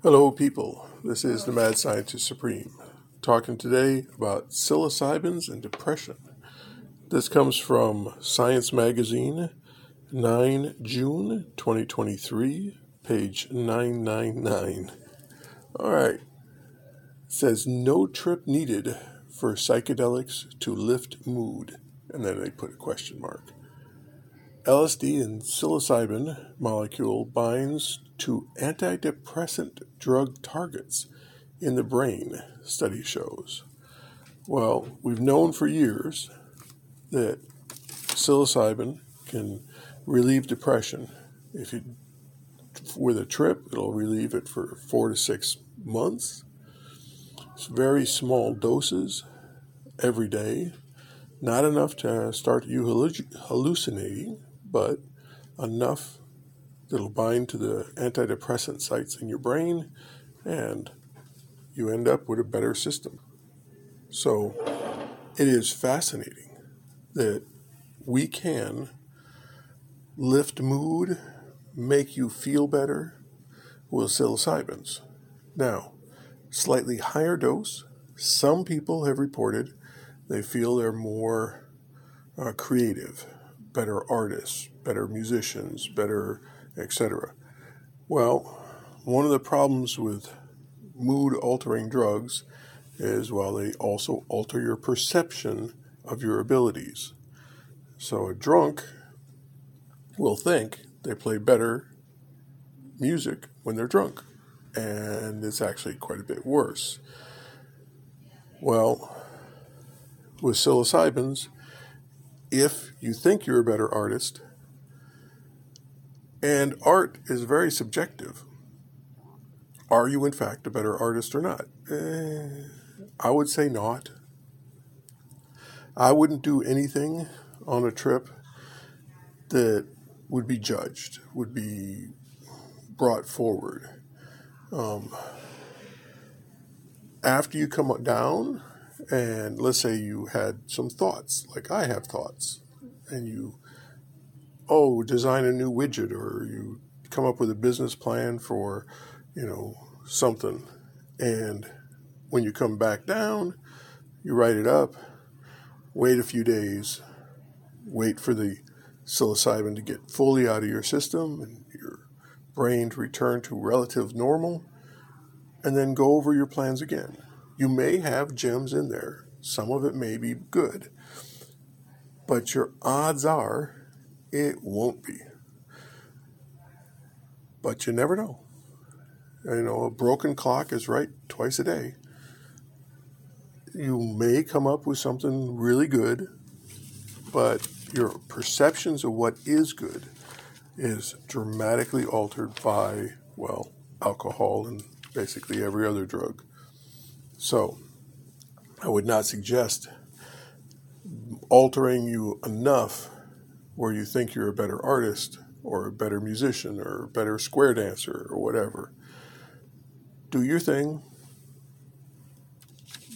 Hello, people. This is the Mad Scientist Supreme, talking today about psilocybins and depression. This comes from Science Magazine, 9 June 2023, page 999. All right. It says no trip needed for psychedelics to lift mood. And then they put a question mark. LSD and psilocybin molecule binds to antidepressant drug targets in the brain, study shows. Well, we've known for years that psilocybin can relieve depression. If you with a trip, it'll relieve it for four to six months. It's very small doses every day, not enough to start you hallucinating, but enough that'll bind to the antidepressant sites in your brain and you end up with a better system. So it is fascinating that we can lift mood, make you feel better with psilocybins. Now, slightly higher dose, some people have reported they feel they're more uh, creative better artists, better musicians, better etc. Well, one of the problems with mood altering drugs is well they also alter your perception of your abilities. So a drunk will think they play better music when they're drunk, and it's actually quite a bit worse. Well, with psilocybins, if you think you're a better artist, and art is very subjective. Are you, in fact, a better artist or not? Eh, I would say not. I wouldn't do anything on a trip that would be judged, would be brought forward. Um, after you come down, and let's say you had some thoughts, like I have thoughts, and you, oh, design a new widget, or you come up with a business plan for, you know, something, and when you come back down, you write it up, wait a few days, wait for the psilocybin to get fully out of your system and your brain to return to relative normal, and then go over your plans again you may have gems in there. Some of it may be good. But your odds are it won't be. But you never know. You know, a broken clock is right twice a day. You may come up with something really good, but your perceptions of what is good is dramatically altered by, well, alcohol and basically every other drug. So, I would not suggest altering you enough where you think you're a better artist or a better musician or a better square dancer or whatever. Do your thing,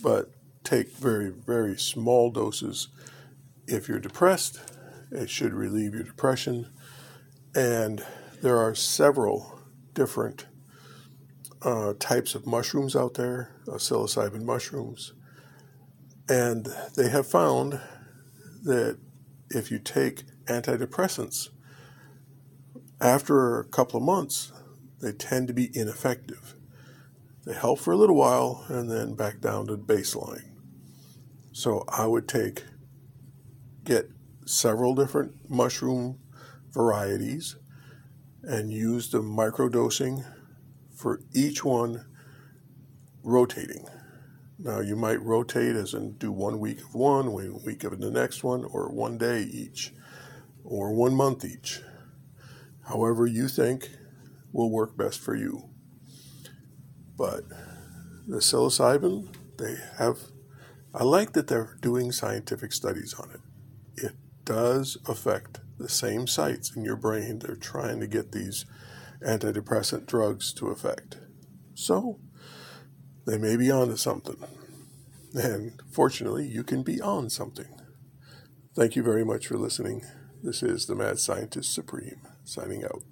but take very, very small doses. If you're depressed, it should relieve your depression. And there are several different uh, types of mushrooms out there, uh, psilocybin mushrooms, and they have found that if you take antidepressants, after a couple of months, they tend to be ineffective. They help for a little while and then back down to baseline. So I would take, get several different mushroom varieties and use the microdosing for each one rotating. Now, you might rotate as in do one week of one, one week of the next one, or one day each, or one month each. However, you think will work best for you. But the psilocybin, they have, I like that they're doing scientific studies on it. It does affect the same sites in your brain. They're trying to get these antidepressant drugs to effect. So, they may be onto something. And fortunately, you can be on something. Thank you very much for listening. This is the Mad Scientist Supreme, signing out.